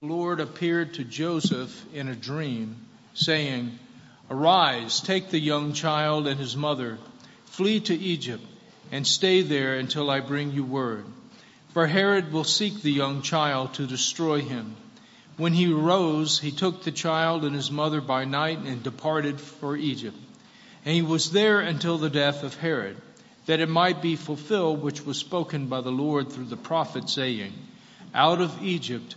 The Lord appeared to Joseph in a dream, saying, Arise, take the young child and his mother, flee to Egypt, and stay there until I bring you word. For Herod will seek the young child to destroy him. When he arose, he took the child and his mother by night and departed for Egypt. And he was there until the death of Herod, that it might be fulfilled which was spoken by the Lord through the prophet, saying, Out of Egypt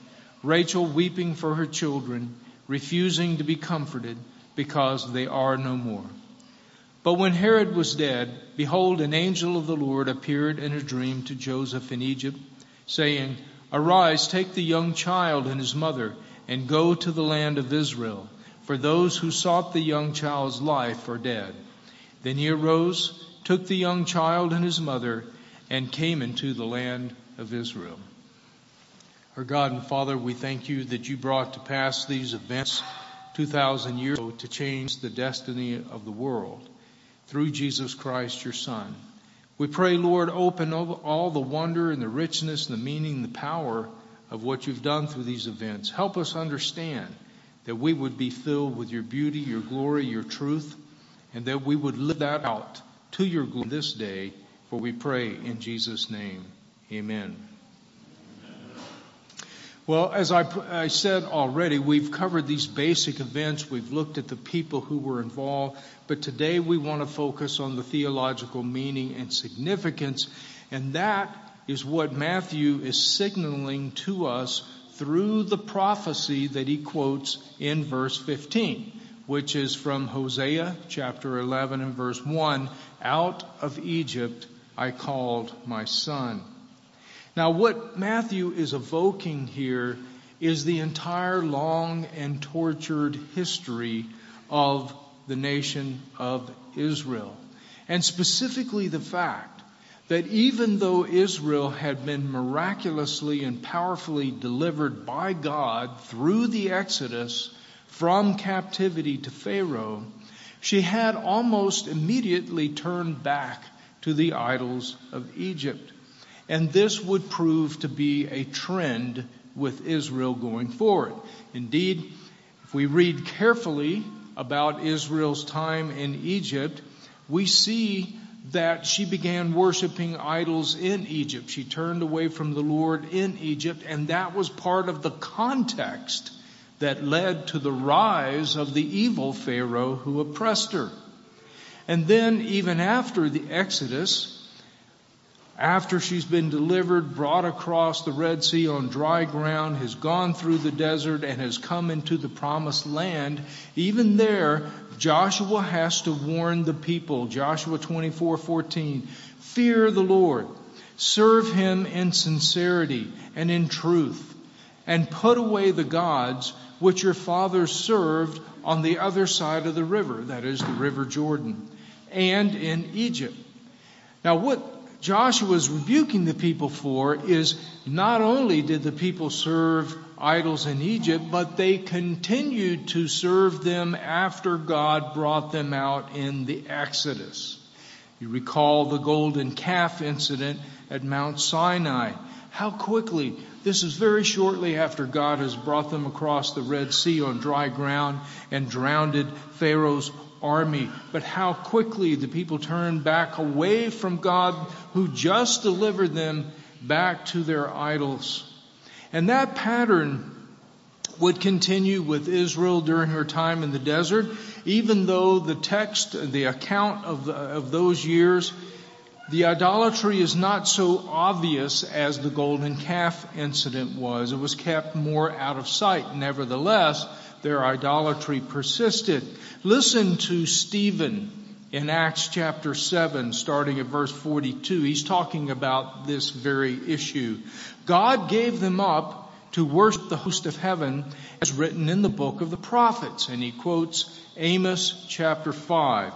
Rachel weeping for her children, refusing to be comforted, because they are no more. But when Herod was dead, behold, an angel of the Lord appeared in a dream to Joseph in Egypt, saying, Arise, take the young child and his mother, and go to the land of Israel for those who sought the young child's life are dead. Then he arose, took the young child and his mother, and came into the land of Israel. Our God and Father, we thank you that you brought to pass these events 2,000 years ago to change the destiny of the world through Jesus Christ, your Son. We pray, Lord, open all the wonder and the richness and the meaning and the power of what you've done through these events. Help us understand that we would be filled with your beauty, your glory, your truth, and that we would live that out to your glory this day, for we pray in Jesus' name. Amen. Well, as I, said already, we've covered these basic events. We've looked at the people who were involved. But today we want to focus on the theological meaning and significance. And that is what Matthew is signaling to us through the prophecy that he quotes in verse 15, which is from Hosea chapter 11 and verse 1, out of Egypt I called my son. Now what Matthew is evoking here is the entire long and tortured history of the nation of Israel. And specifically the fact that even though Israel had been miraculously and powerfully delivered by God through the Exodus from captivity to Pharaoh, she had almost immediately turned back to the idols of Egypt. And this would prove to be a trend with Israel going forward. Indeed, if we read carefully about Israel's time in Egypt, we see that she began worshiping idols in Egypt. She turned away from the Lord in Egypt, and that was part of the context that led to the rise of the evil Pharaoh who oppressed her. And then, even after the Exodus, after she's been delivered, brought across the Red Sea on dry ground, has gone through the desert, and has come into the promised land, even there, Joshua has to warn the people. Joshua 24:14, fear the Lord, serve him in sincerity and in truth, and put away the gods which your fathers served on the other side of the river, that is the river Jordan, and in Egypt. Now what Joshua is rebuking the people for is not only did the people serve idols in Egypt, but they continued to serve them after God brought them out in the Exodus. You recall the golden calf incident at Mount Sinai. How quickly, this is very shortly after God has brought them across the Red Sea on dry ground and drowned Pharaoh's army, but how quickly the people turned back away from God who just delivered them back to their idols. And that pattern would continue with Israel during her time in the desert, even though the text, the account of, the, of those years, the idolatry is not so obvious as the golden calf incident was. It was kept more out of sight. Nevertheless, their idolatry persisted. Listen to Stephen in Acts chapter 7, starting at verse 42. He's talking about this very issue. God gave them up to worship the host of heaven as written in the book of the prophets. And he quotes Amos chapter 5.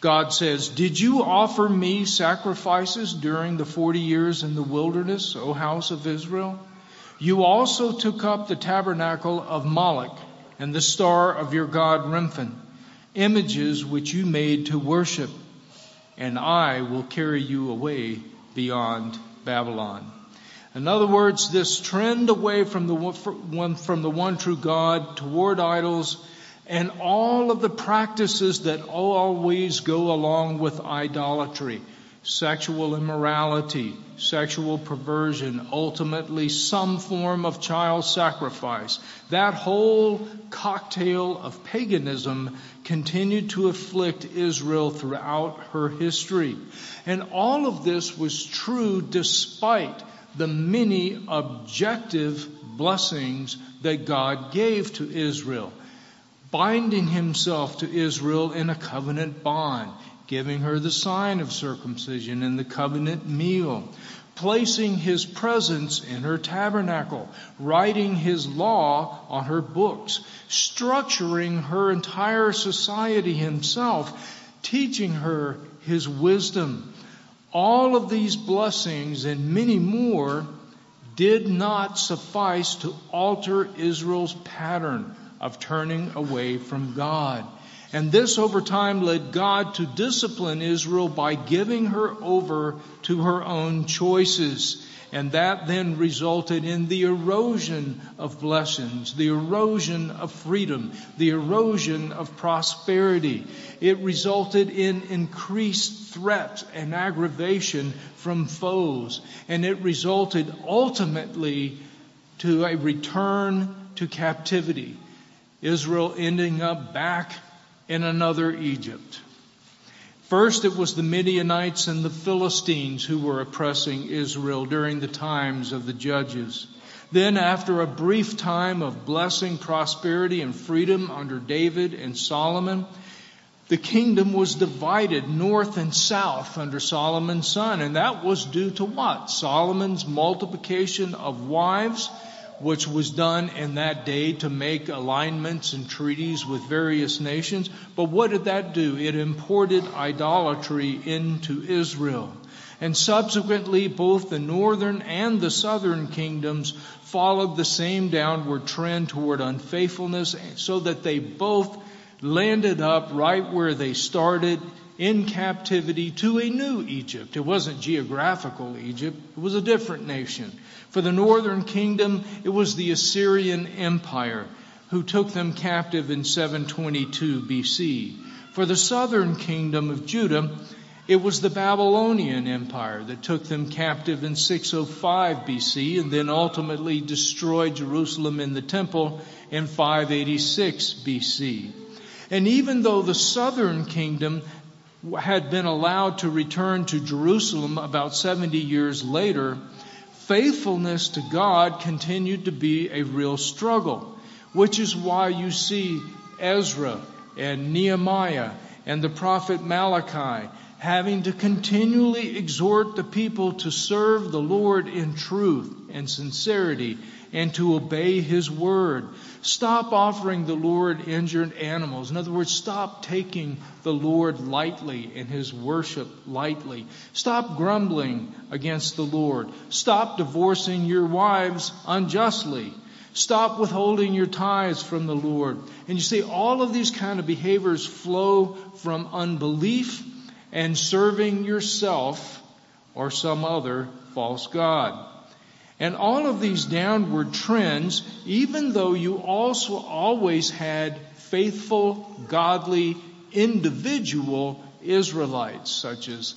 God says, Did you offer me sacrifices during the 40 years in the wilderness, O house of Israel? You also took up the tabernacle of Moloch and the star of your god Remphan, images which you made to worship, and I will carry you away beyond Babylon. In other words, this trend away from the one, from the one true God toward idols and all of the practices that always go along with idolatry sexual immorality, sexual perversion, ultimately some form of child sacrifice. That whole cocktail of paganism continued to afflict Israel throughout her history. And all of this was true despite the many objective blessings that God gave to Israel binding himself to Israel in a covenant bond, giving her the sign of circumcision and the covenant meal, placing his presence in her tabernacle, writing his law on her books, structuring her entire society himself, teaching her his wisdom. All of these blessings and many more did not suffice to alter Israel's pattern of turning away from God. And this over time led God to discipline Israel by giving her over to her own choices. And that then resulted in the erosion of blessings, the erosion of freedom, the erosion of prosperity. It resulted in increased threat and aggravation from foes. And it resulted ultimately to a return to captivity. Israel ending up back in another Egypt. First, it was the Midianites and the Philistines who were oppressing Israel during the times of the judges. Then, after a brief time of blessing, prosperity, and freedom under David and Solomon, the kingdom was divided north and south under Solomon's son. And that was due to what? Solomon's multiplication of wives which was done in that day to make alignments and treaties with various nations. But what did that do? It imported idolatry into Israel. And subsequently, both the northern and the southern kingdoms followed the same downward trend toward unfaithfulness so that they both landed up right where they started in captivity to a new Egypt. It wasn't geographical Egypt, it was a different nation. For the northern kingdom, it was the Assyrian Empire who took them captive in 722 BC. For the southern kingdom of Judah, it was the Babylonian Empire that took them captive in 605 BC and then ultimately destroyed Jerusalem and the temple in 586 BC. And even though the southern kingdom had been allowed to return to Jerusalem about 70 years later, faithfulness to God continued to be a real struggle, which is why you see Ezra and Nehemiah and the prophet Malachi having to continually exhort the people to serve the Lord in truth and sincerity and to obey His word. Stop offering the Lord injured animals. In other words, stop taking the Lord lightly and His worship lightly. Stop grumbling against the Lord. Stop divorcing your wives unjustly. Stop withholding your tithes from the Lord. And you see, all of these kind of behaviors flow from unbelief and serving yourself or some other false God. And all of these downward trends, even though you also always had faithful, godly, individual Israelites, such as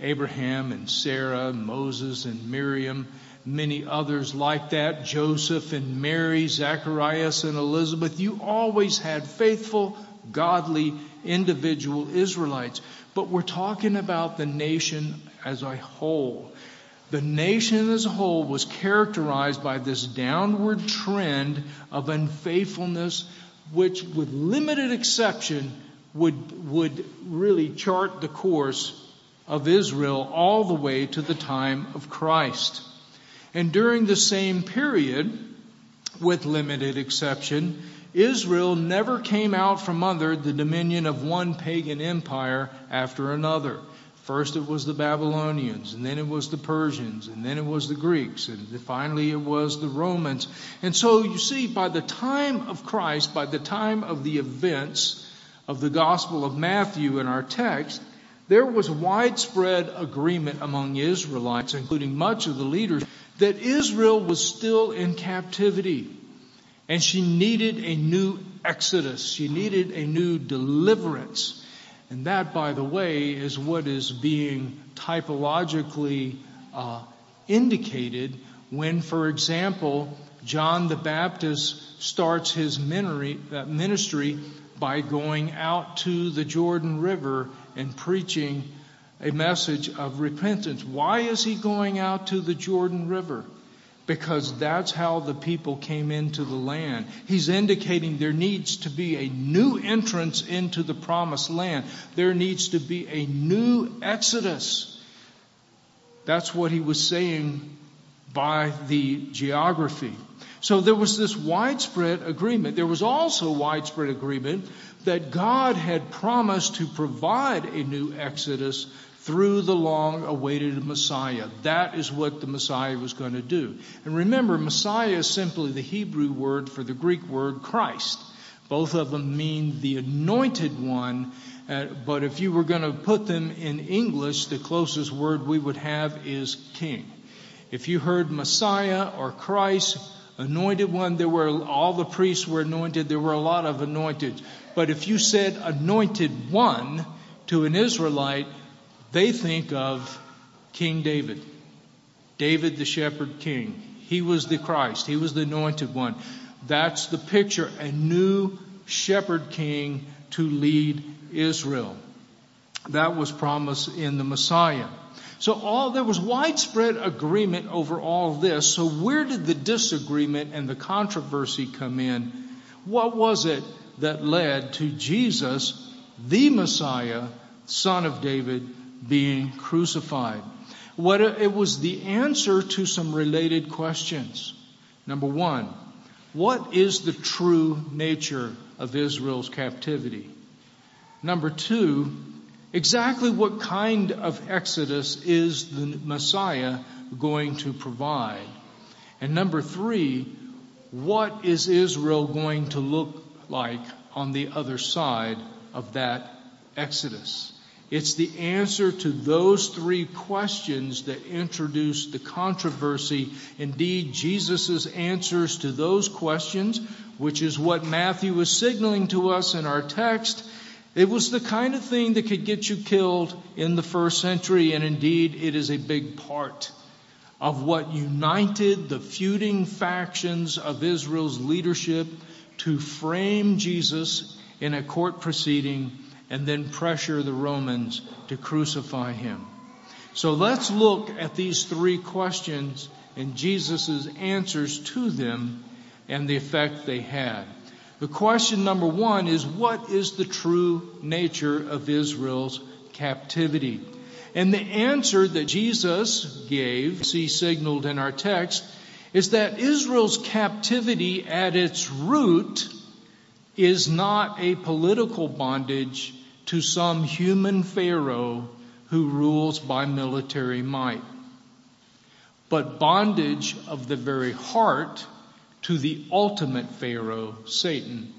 Abraham and Sarah, Moses and Miriam, many others like that, Joseph and Mary, Zacharias and Elizabeth, you always had faithful, godly, individual Israelites. But we're talking about the nation as a whole the nation as a whole was characterized by this downward trend of unfaithfulness, which, with limited exception, would, would really chart the course of Israel all the way to the time of Christ. And during the same period, with limited exception, Israel never came out from under the dominion of one pagan empire after another. First it was the Babylonians, and then it was the Persians, and then it was the Greeks, and finally it was the Romans. And so you see, by the time of Christ, by the time of the events of the Gospel of Matthew in our text, there was widespread agreement among Israelites, including much of the leaders, that Israel was still in captivity. And she needed a new exodus. She needed a new deliverance. And that, by the way, is what is being typologically uh, indicated when, for example, John the Baptist starts his uh, ministry by going out to the Jordan River and preaching a message of repentance. Why is he going out to the Jordan River? Because that's how the people came into the land. He's indicating there needs to be a new entrance into the promised land. There needs to be a new exodus. That's what he was saying by the geography. So there was this widespread agreement. There was also widespread agreement that God had promised to provide a new exodus through the long awaited Messiah. That is what the Messiah was going to do. And remember, Messiah is simply the Hebrew word for the Greek word Christ. Both of them mean the anointed one, uh, but if you were going to put them in English, the closest word we would have is king. If you heard Messiah or Christ, anointed one, there were all the priests were anointed, there were a lot of anointed. But if you said anointed one to an Israelite, they think of King David. David the shepherd king. He was the Christ. He was the anointed one. That's the picture. A new shepherd king to lead Israel. That was promised in the Messiah. So all, there was widespread agreement over all this. So where did the disagreement and the controversy come in? What was it that led to Jesus, the Messiah, son of David, being crucified. What it was the answer to some related questions. Number one, what is the true nature of Israel's captivity? Number two, exactly what kind of exodus is the Messiah going to provide? And number three, what is Israel going to look like on the other side of that exodus? It's the answer to those three questions that introduce the controversy. Indeed, Jesus' answers to those questions, which is what Matthew is signaling to us in our text, it was the kind of thing that could get you killed in the first century, and indeed, it is a big part of what united the feuding factions of Israel's leadership to frame Jesus in a court proceeding and then pressure the Romans to crucify him. So let's look at these three questions and Jesus' answers to them and the effect they had. The question number one is what is the true nature of Israel's captivity? And the answer that Jesus gave, see signaled in our text, is that Israel's captivity at its root is not a political bondage to some human Pharaoh who rules by military might, but bondage of the very heart to the ultimate Pharaoh, Satan,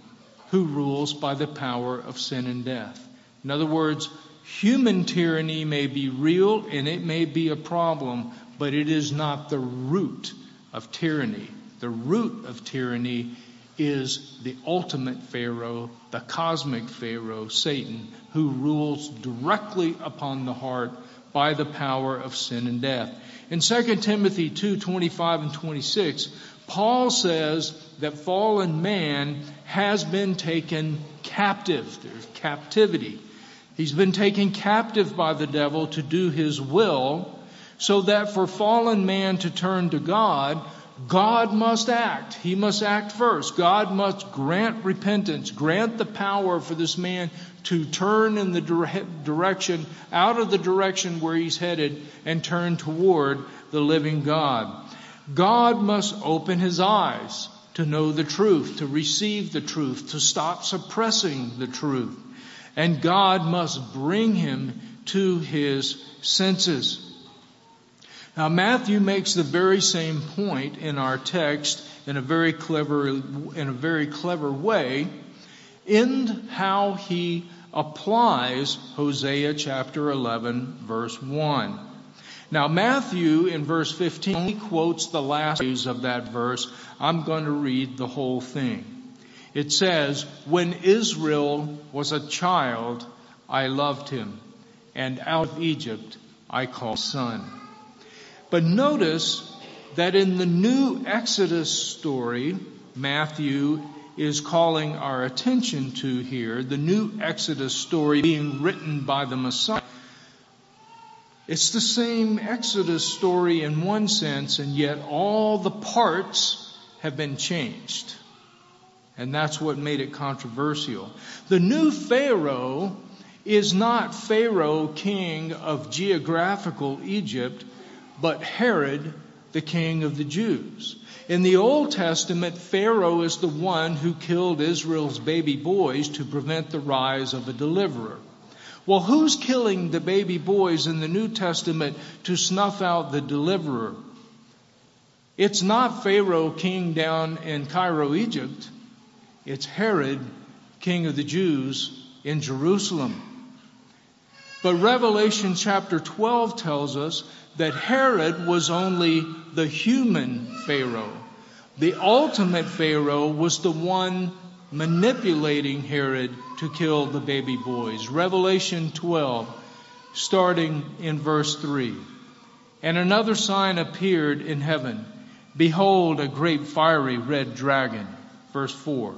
who rules by the power of sin and death. In other words, human tyranny may be real and it may be a problem, but it is not the root of tyranny. The root of tyranny is the ultimate Pharaoh, the cosmic Pharaoh, Satan, who rules directly upon the heart by the power of sin and death. In 2 Timothy 2, 25 and 26, Paul says that fallen man has been taken captive. There's captivity. He's been taken captive by the devil to do his will, so that for fallen man to turn to God, God must act. He must act first. God must grant repentance, grant the power for this man to turn in the direction, out of the direction where he's headed and turn toward the living God. God must open his eyes. to know the truth, to receive the truth, to stop suppressing the truth. And God must bring him to his senses. Now Matthew makes the very same point in our text in a very clever, in a very clever way in how he applies Hosea chapter 11 verse 1. Now Matthew in verse 15 only quotes the last phrase of that verse. I'm going to read the whole thing. It says, when Israel was a child, I loved him and out of Egypt I called son. But notice that in the new Exodus story, Matthew is calling our attention to here, the new Exodus story being written by the Messiah. It's the same Exodus story in one sense, and yet all the parts have been changed. And that's what made it controversial. The new Pharaoh is not Pharaoh, king of geographical Egypt, but Herod, the king of the Jews. In the Old Testament, Pharaoh is the one who killed Israel's baby boys to prevent the rise of a deliverer. Well, who's killing the baby boys in the New Testament to snuff out the deliverer? It's not Pharaoh, king down in Cairo, Egypt. It's Herod, king of the Jews in Jerusalem. But Revelation chapter 12 tells us that Herod was only the human Pharaoh. The ultimate Pharaoh was the one manipulating Herod to kill the baby boys. Revelation 12, starting in verse 3. And another sign appeared in heaven. Behold, a great fiery red dragon. Verse 4.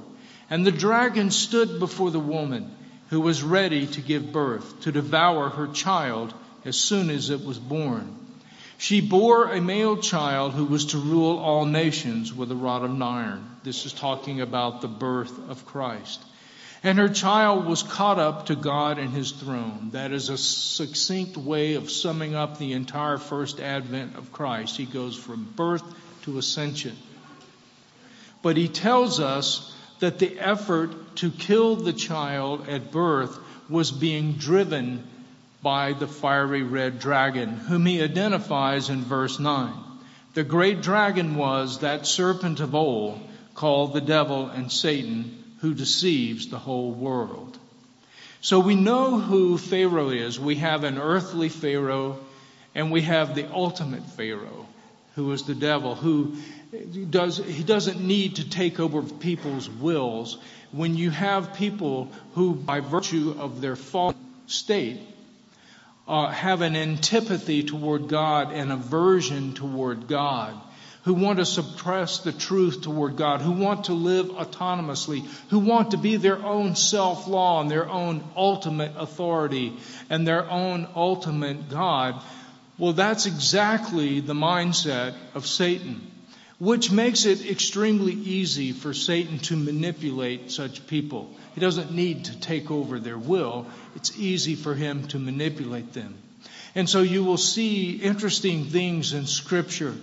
And the dragon stood before the woman who was ready to give birth, to devour her child as soon as it was born. She bore a male child who was to rule all nations with a rod of iron. This is talking about the birth of Christ. And her child was caught up to God and his throne. That is a succinct way of summing up the entire first advent of Christ. He goes from birth to ascension. But he tells us that the effort to kill the child at birth was being driven by the fiery red dragon, whom he identifies in verse 9. The great dragon was that serpent of old called the devil and Satan who deceives the whole world. So we know who Pharaoh is. We have an earthly Pharaoh and we have the ultimate Pharaoh who is the devil who does, he doesn't need to take over people's wills. When you have people who by virtue of their fallen state uh, have an antipathy toward God and aversion toward God, who want to suppress the truth toward God, who want to live autonomously, who want to be their own self-law and their own ultimate authority and their own ultimate God. Well, that's exactly the mindset of Satan, which makes it extremely easy for Satan to manipulate such people. He doesn't need to take over their will. It's easy for him to manipulate them. And so you will see interesting things in scripture,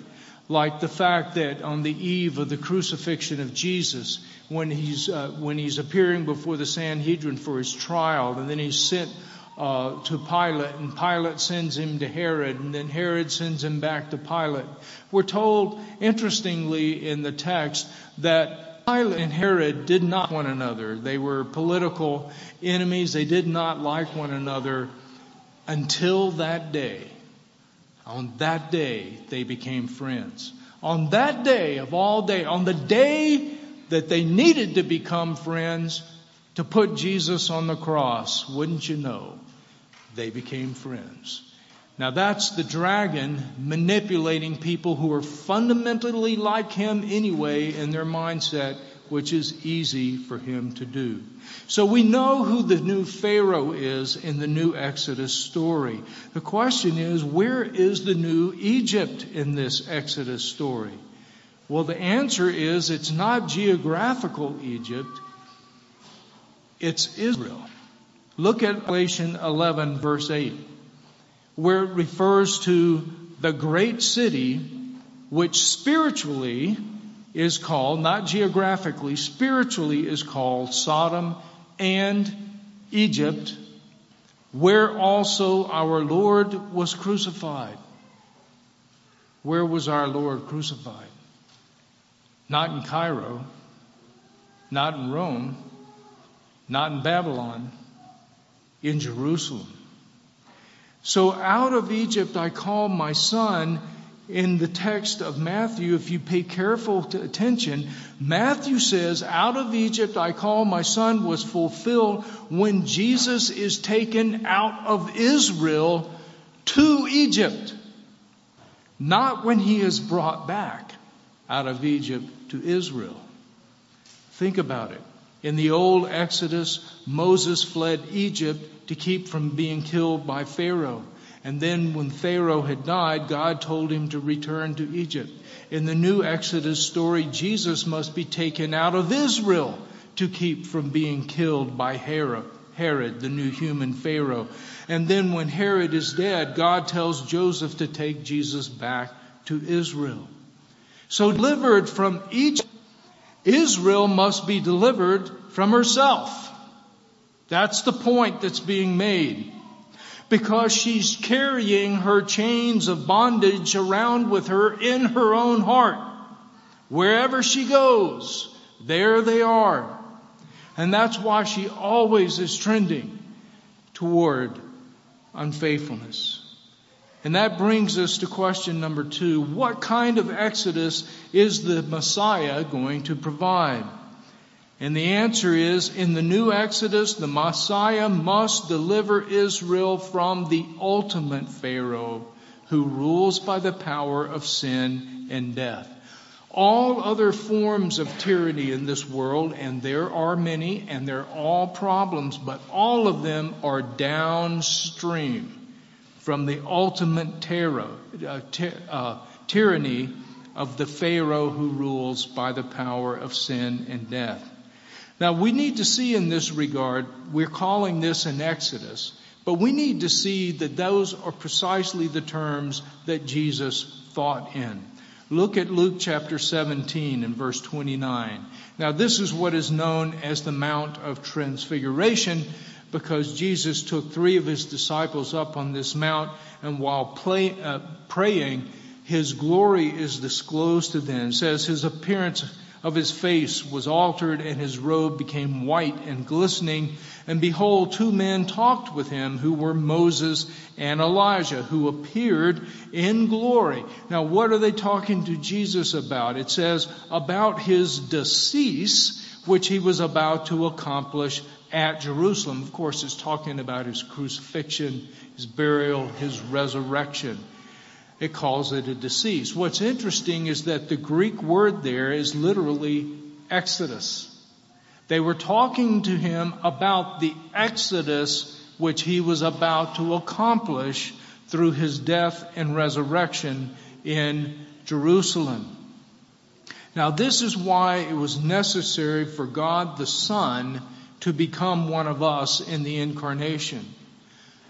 like the fact that on the eve of the crucifixion of Jesus, when he's, uh, when he's appearing before the Sanhedrin for his trial, and then he's sent uh, to Pilate, and Pilate sends him to Herod, and then Herod sends him back to Pilate. We're told, interestingly, in the text that Pilate and Herod did not one another. They were political enemies. They did not like one another until that day. On that day, they became friends. On that day of all day, on the day that they needed to become friends to put Jesus on the cross, wouldn't you know, they became friends. Now that's the dragon manipulating people who are fundamentally like him anyway in their mindset, which is easy for him to do. So we know who the new Pharaoh is in the new Exodus story. The question is, where is the new Egypt in this Exodus story? Well, the answer is it's not geographical Egypt. It's Israel. Look at Revelation 11 verse 8 where it refers to the great city which spiritually is called, not geographically, spiritually is called Sodom and Egypt, where also our Lord was crucified. Where was our Lord crucified? Not in Cairo, not in Rome, not in Babylon, in Jerusalem. So out of Egypt I call my son in the text of Matthew, if you pay careful attention, Matthew says, Out of Egypt I call my son was fulfilled when Jesus is taken out of Israel to Egypt, not when he is brought back out of Egypt to Israel. Think about it. In the old Exodus, Moses fled Egypt to keep from being killed by Pharaoh. And then when Pharaoh had died, God told him to return to Egypt. In the new Exodus story, Jesus must be taken out of Israel to keep from being killed by Herod, Herod, the new human Pharaoh. And then when Herod is dead, God tells Joseph to take Jesus back to Israel. So delivered from Egypt, Israel must be delivered from herself. That's the point that's being made. Because she's carrying her chains of bondage around with her in her own heart. Wherever she goes, there they are. And that's why she always is trending toward unfaithfulness. And that brings us to question number two. What kind of exodus is the Messiah going to provide? And the answer is in the new Exodus, the Messiah must deliver Israel from the ultimate Pharaoh who rules by the power of sin and death. All other forms of tyranny in this world, and there are many, and they're all problems, but all of them are downstream from the ultimate terror, uh, uh, tyranny of the Pharaoh who rules by the power of sin and death. Now we need to see in this regard, we're calling this an exodus, but we need to see that those are precisely the terms that Jesus thought in. Look at Luke chapter 17 and verse 29. Now this is what is known as the Mount of Transfiguration because Jesus took three of his disciples up on this mount and while play, uh, praying, his glory is disclosed to them. It says his appearance of his face was altered and his robe became white and glistening. And behold, two men talked with him who were Moses and Elijah who appeared in glory. Now, what are they talking to Jesus about? It says about his decease, which he was about to accomplish at Jerusalem. Of course, is talking about his crucifixion, his burial, his resurrection it calls it a decease. What's interesting is that the Greek word there is literally exodus. They were talking to him about the exodus which he was about to accomplish through his death and resurrection in Jerusalem. Now this is why it was necessary for God the Son to become one of us in the incarnation.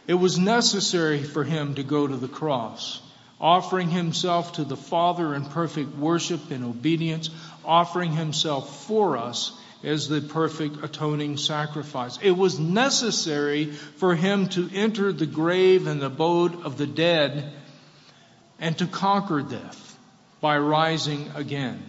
It was necessary for him to go to the cross offering himself to the Father in perfect worship and obedience, offering himself for us as the perfect atoning sacrifice. It was necessary for him to enter the grave and the abode of the dead and to conquer death by rising again.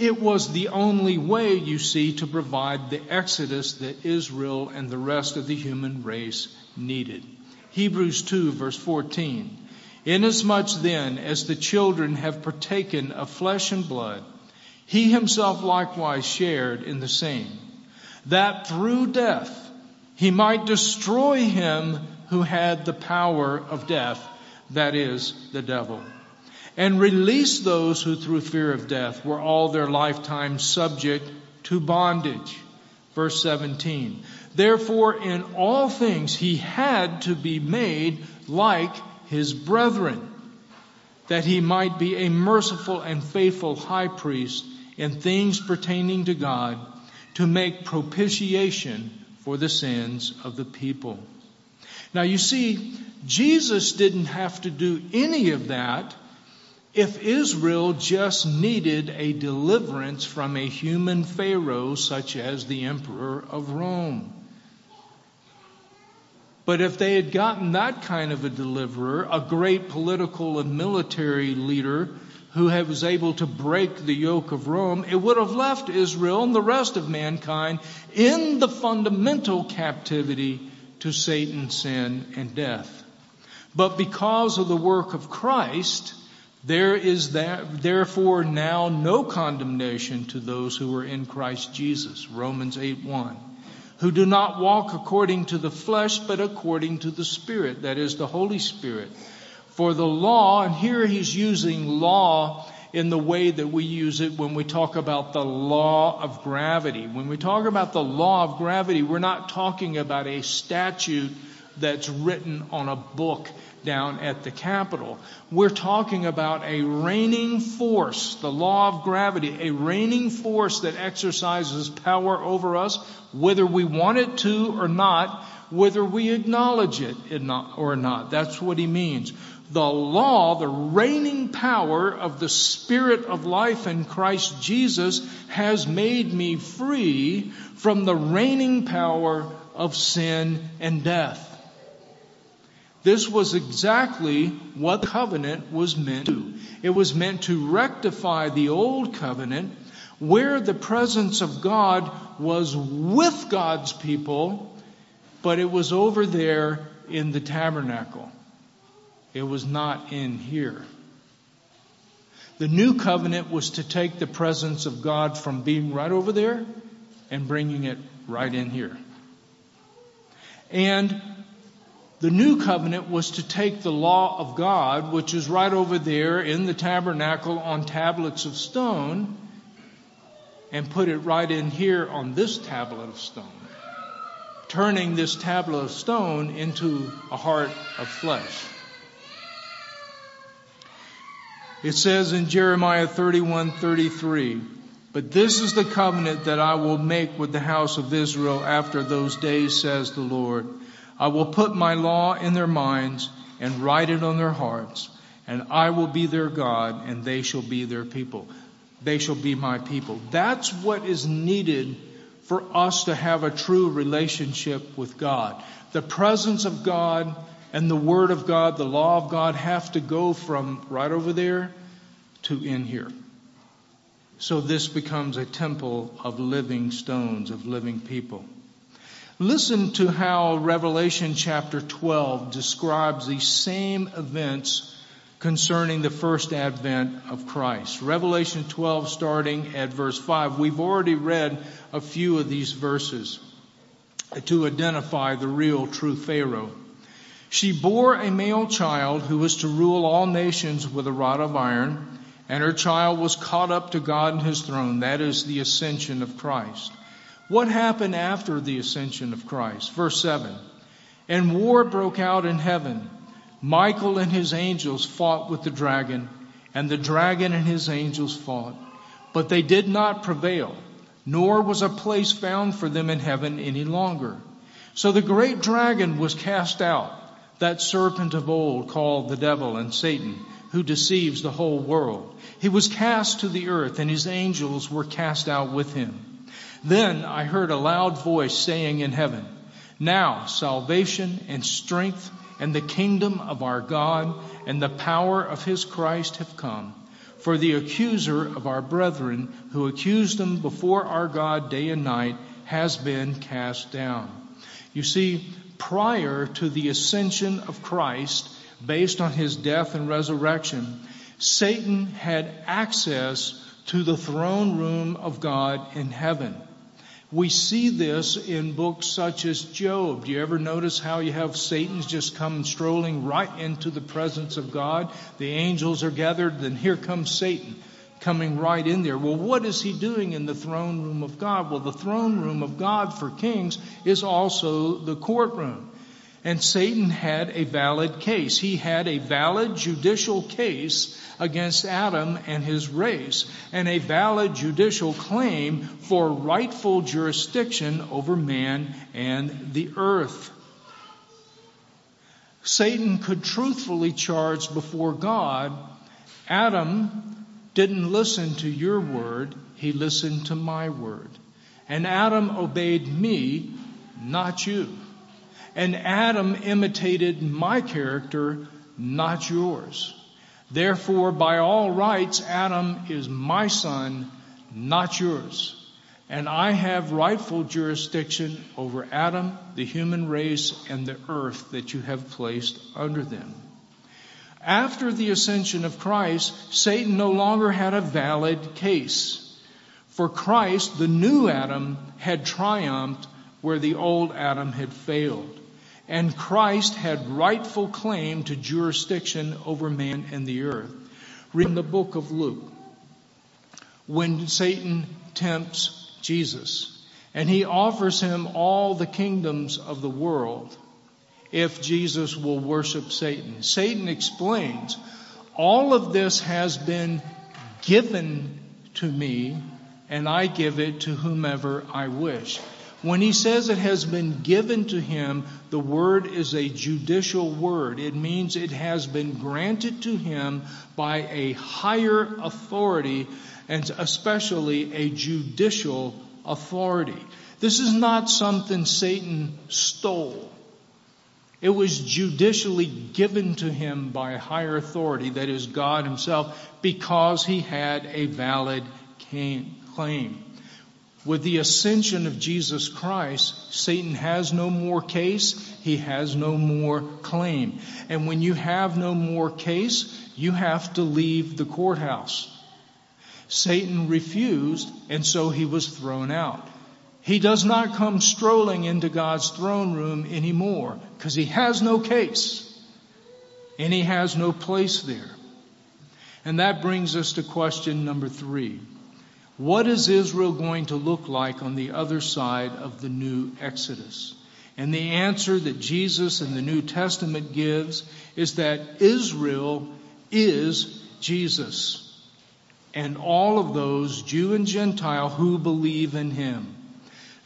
It was the only way, you see, to provide the exodus that Israel and the rest of the human race needed. Hebrews 2 verse 14. Inasmuch then as the children have partaken of flesh and blood, he himself likewise shared in the same, that through death he might destroy him who had the power of death, that is, the devil, and release those who through fear of death were all their lifetime subject to bondage. Verse 17. Therefore, in all things he had to be made like his brethren, that he might be a merciful and faithful high priest in things pertaining to God to make propitiation for the sins of the people. Now you see, Jesus didn't have to do any of that if Israel just needed a deliverance from a human Pharaoh such as the Emperor of Rome. But if they had gotten that kind of a deliverer, a great political and military leader who was able to break the yoke of Rome, it would have left Israel and the rest of mankind in the fundamental captivity to Satan, sin, and death. But because of the work of Christ, there is that, therefore now no condemnation to those who are in Christ Jesus. Romans 8 1. Who do not walk according to the flesh, but according to the Spirit, that is the Holy Spirit. For the law, and here he's using law in the way that we use it when we talk about the law of gravity. When we talk about the law of gravity, we're not talking about a statute that's written on a book down at the Capitol. We're talking about a reigning force, the law of gravity, a reigning force that exercises power over us, whether we want it to or not, whether we acknowledge it or not. That's what he means. The law, the reigning power of the Spirit of life in Christ Jesus has made me free from the reigning power of sin and death. This was exactly what the covenant was meant to. It was meant to rectify the old covenant where the presence of God was with God's people, but it was over there in the tabernacle. It was not in here. The new covenant was to take the presence of God from being right over there and bringing it right in here. And the new covenant was to take the law of God, which is right over there in the tabernacle on tablets of stone, and put it right in here on this tablet of stone, turning this tablet of stone into a heart of flesh. It says in Jeremiah 31 33, But this is the covenant that I will make with the house of Israel after those days, says the Lord. I will put my law in their minds and write it on their hearts, and I will be their God, and they shall be their people. They shall be my people. That's what is needed for us to have a true relationship with God. The presence of God and the Word of God, the law of God, have to go from right over there to in here. So this becomes a temple of living stones, of living people. Listen to how Revelation chapter 12 describes these same events concerning the first advent of Christ. Revelation 12 starting at verse 5. We've already read a few of these verses to identify the real true Pharaoh. She bore a male child who was to rule all nations with a rod of iron, and her child was caught up to God in his throne. That is the ascension of Christ. What happened after the ascension of Christ? Verse 7. And war broke out in heaven. Michael and his angels fought with the dragon, and the dragon and his angels fought. But they did not prevail, nor was a place found for them in heaven any longer. So the great dragon was cast out, that serpent of old called the devil and Satan, who deceives the whole world. He was cast to the earth, and his angels were cast out with him. Then I heard a loud voice saying in heaven, Now salvation and strength and the kingdom of our God and the power of his Christ have come. For the accuser of our brethren, who accused them before our God day and night, has been cast down. You see, prior to the ascension of Christ, based on his death and resurrection, Satan had access to the throne room of God in heaven. We see this in books such as Job. Do you ever notice how you have Satan's just come strolling right into the presence of God? The angels are gathered, then here comes Satan coming right in there. Well, what is he doing in the throne room of God? Well, the throne room of God for kings is also the courtroom. And Satan had a valid case. He had a valid judicial case against Adam and his race, and a valid judicial claim for rightful jurisdiction over man and the earth. Satan could truthfully charge before God Adam didn't listen to your word, he listened to my word. And Adam obeyed me, not you. And Adam imitated my character, not yours. Therefore, by all rights, Adam is my son, not yours. And I have rightful jurisdiction over Adam, the human race, and the earth that you have placed under them. After the ascension of Christ, Satan no longer had a valid case. For Christ, the new Adam had triumphed where the old Adam had failed. And Christ had rightful claim to jurisdiction over man and the earth. Read in the book of Luke. When Satan tempts Jesus and he offers him all the kingdoms of the world if Jesus will worship Satan. Satan explains, all of this has been given to me and I give it to whomever I wish. When he says it has been given to him, the word is a judicial word. It means it has been granted to him by a higher authority and especially a judicial authority. This is not something Satan stole. It was judicially given to him by a higher authority, that is God himself, because he had a valid claim. With the ascension of Jesus Christ, Satan has no more case, he has no more claim. And when you have no more case, you have to leave the courthouse. Satan refused, and so he was thrown out. He does not come strolling into God's throne room anymore because he has no case and he has no place there. And that brings us to question number three. What is Israel going to look like on the other side of the new Exodus? And the answer that Jesus in the New Testament gives is that Israel is Jesus and all of those, Jew and Gentile, who believe in him.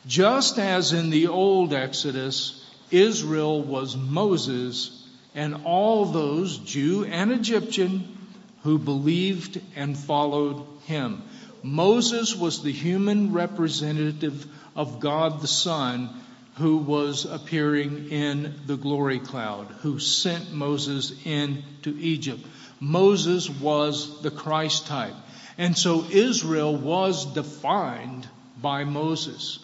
Just as in the old Exodus, Israel was Moses and all those, Jew and Egyptian, who believed and followed him. Moses was the human representative of God the Son who was appearing in the glory cloud, who sent Moses into Egypt. Moses was the Christ type. And so Israel was defined by Moses.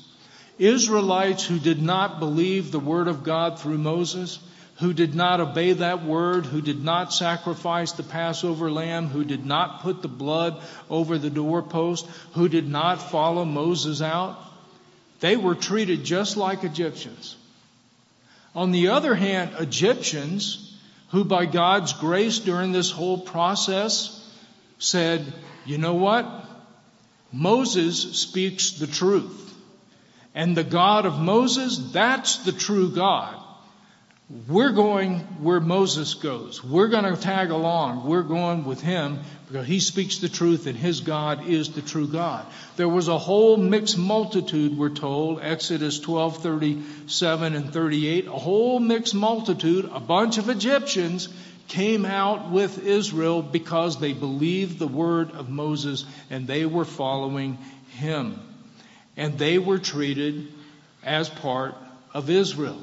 Israelites who did not believe the word of God through Moses who did not obey that word, who did not sacrifice the Passover lamb, who did not put the blood over the doorpost, who did not follow Moses out, they were treated just like Egyptians. On the other hand, Egyptians, who by God's grace during this whole process said, you know what? Moses speaks the truth. And the God of Moses, that's the true God. We're going where Moses goes. We're going to tag along. We're going with him because he speaks the truth and his God is the true God. There was a whole mixed multitude, we're told, Exodus 12, 37 and 38, a whole mixed multitude, a bunch of Egyptians came out with Israel because they believed the word of Moses and they were following him. And they were treated as part of Israel.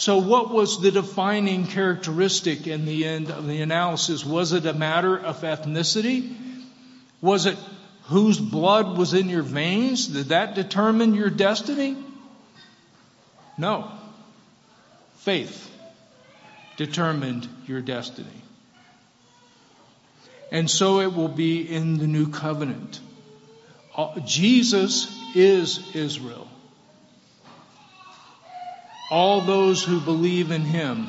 So what was the defining characteristic in the end of the analysis? Was it a matter of ethnicity? Was it whose blood was in your veins? Did that determine your destiny? No. Faith determined your destiny. And so it will be in the new covenant. Uh, Jesus is Israel all those who believe in him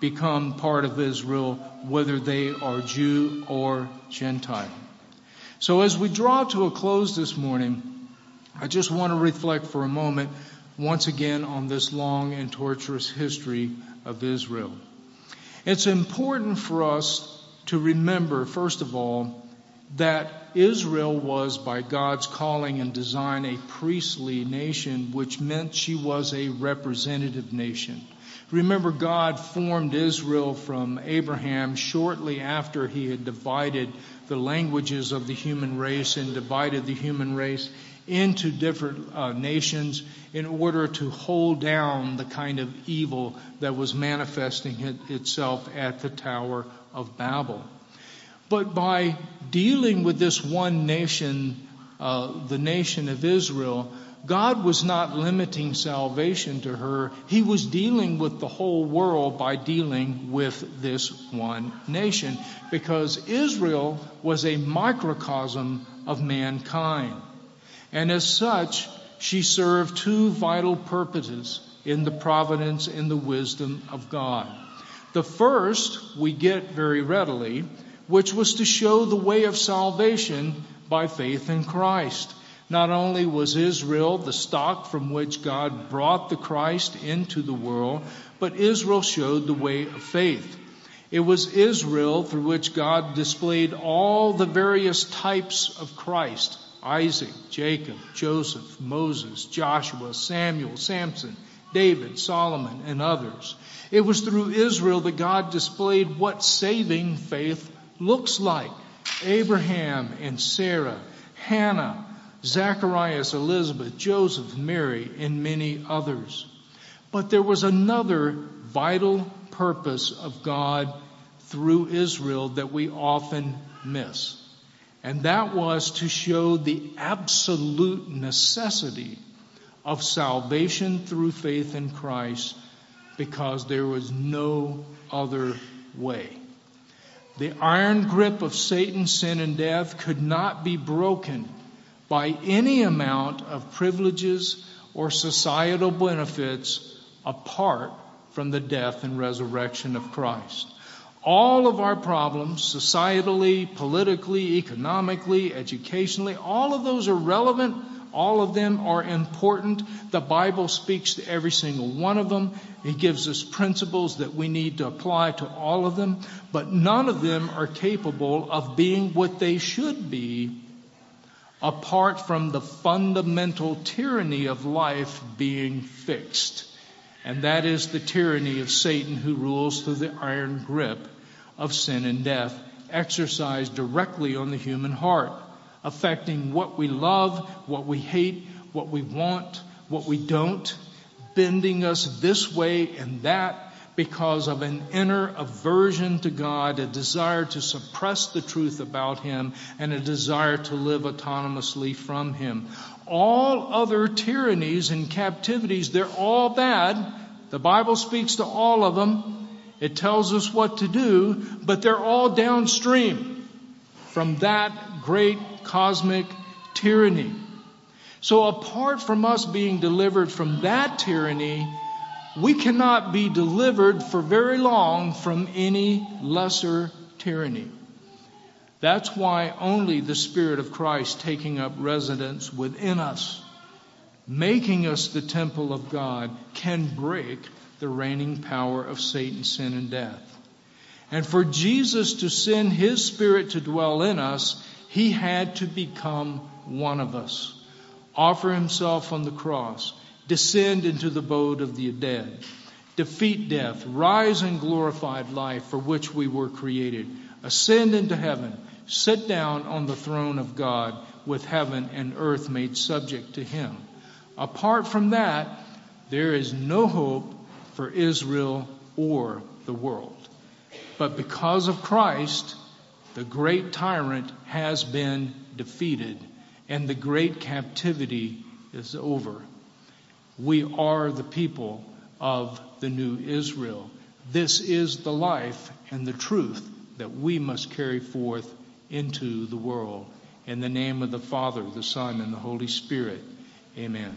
become part of Israel, whether they are Jew or Gentile. So as we draw to a close this morning, I just want to reflect for a moment once again on this long and torturous history of Israel. It's important for us to remember, first of all, that Israel was, by God's calling and design, a priestly nation, which meant she was a representative nation. Remember, God formed Israel from Abraham shortly after he had divided the languages of the human race and divided the human race into different uh, nations in order to hold down the kind of evil that was manifesting it itself at the Tower of Babel. But by dealing with this one nation, uh, the nation of Israel, God was not limiting salvation to her. He was dealing with the whole world by dealing with this one nation because Israel was a microcosm of mankind. And as such, she served two vital purposes in the providence and the wisdom of God. The first we get very readily, which was to show the way of salvation by faith in Christ. Not only was Israel the stock from which God brought the Christ into the world, but Israel showed the way of faith. It was Israel through which God displayed all the various types of Christ Isaac, Jacob, Joseph, Moses, Joshua, Samuel, Samson, David, Solomon, and others. It was through Israel that God displayed what saving faith looks like. Abraham and Sarah, Hannah, Zacharias, Elizabeth, Joseph, Mary, and many others. But there was another vital purpose of God through Israel that we often miss. And that was to show the absolute necessity of salvation through faith in Christ because there was no other way. The iron grip of Satan, sin, and death could not be broken by any amount of privileges or societal benefits apart from the death and resurrection of Christ. All of our problems, societally, politically, economically, educationally, all of those are relevant. All of them are important. The Bible speaks to every single one of them. It gives us principles that we need to apply to all of them, but none of them are capable of being what they should be apart from the fundamental tyranny of life being fixed. And that is the tyranny of Satan who rules through the iron grip of sin and death, exercised directly on the human heart, affecting what we love, what we hate, what we want, what we don't, bending us this way and that, because of an inner aversion to God, a desire to suppress the truth about Him, and a desire to live autonomously from Him. All other tyrannies and captivities, they're all bad. The Bible speaks to all of them. It tells us what to do, but they're all downstream from that great cosmic tyranny. So apart from us being delivered from that tyranny, we cannot be delivered for very long from any lesser tyranny. That's why only the Spirit of Christ taking up residence within us, making us the temple of God, can break the reigning power of Satan, sin, and death. And for Jesus to send His Spirit to dwell in us, He had to become one of us, offer Himself on the cross, descend into the abode of the dead, defeat death, rise in glorified life for which we were created, ascend into heaven, sit down on the throne of God with heaven and earth made subject to him. Apart from that, there is no hope for Israel or the world. But because of Christ, the great tyrant has been defeated and the great captivity is over. We are the people of the new Israel. This is the life and the truth that we must carry forth into the world. In the name of the Father, the Son, and the Holy Spirit. Amen.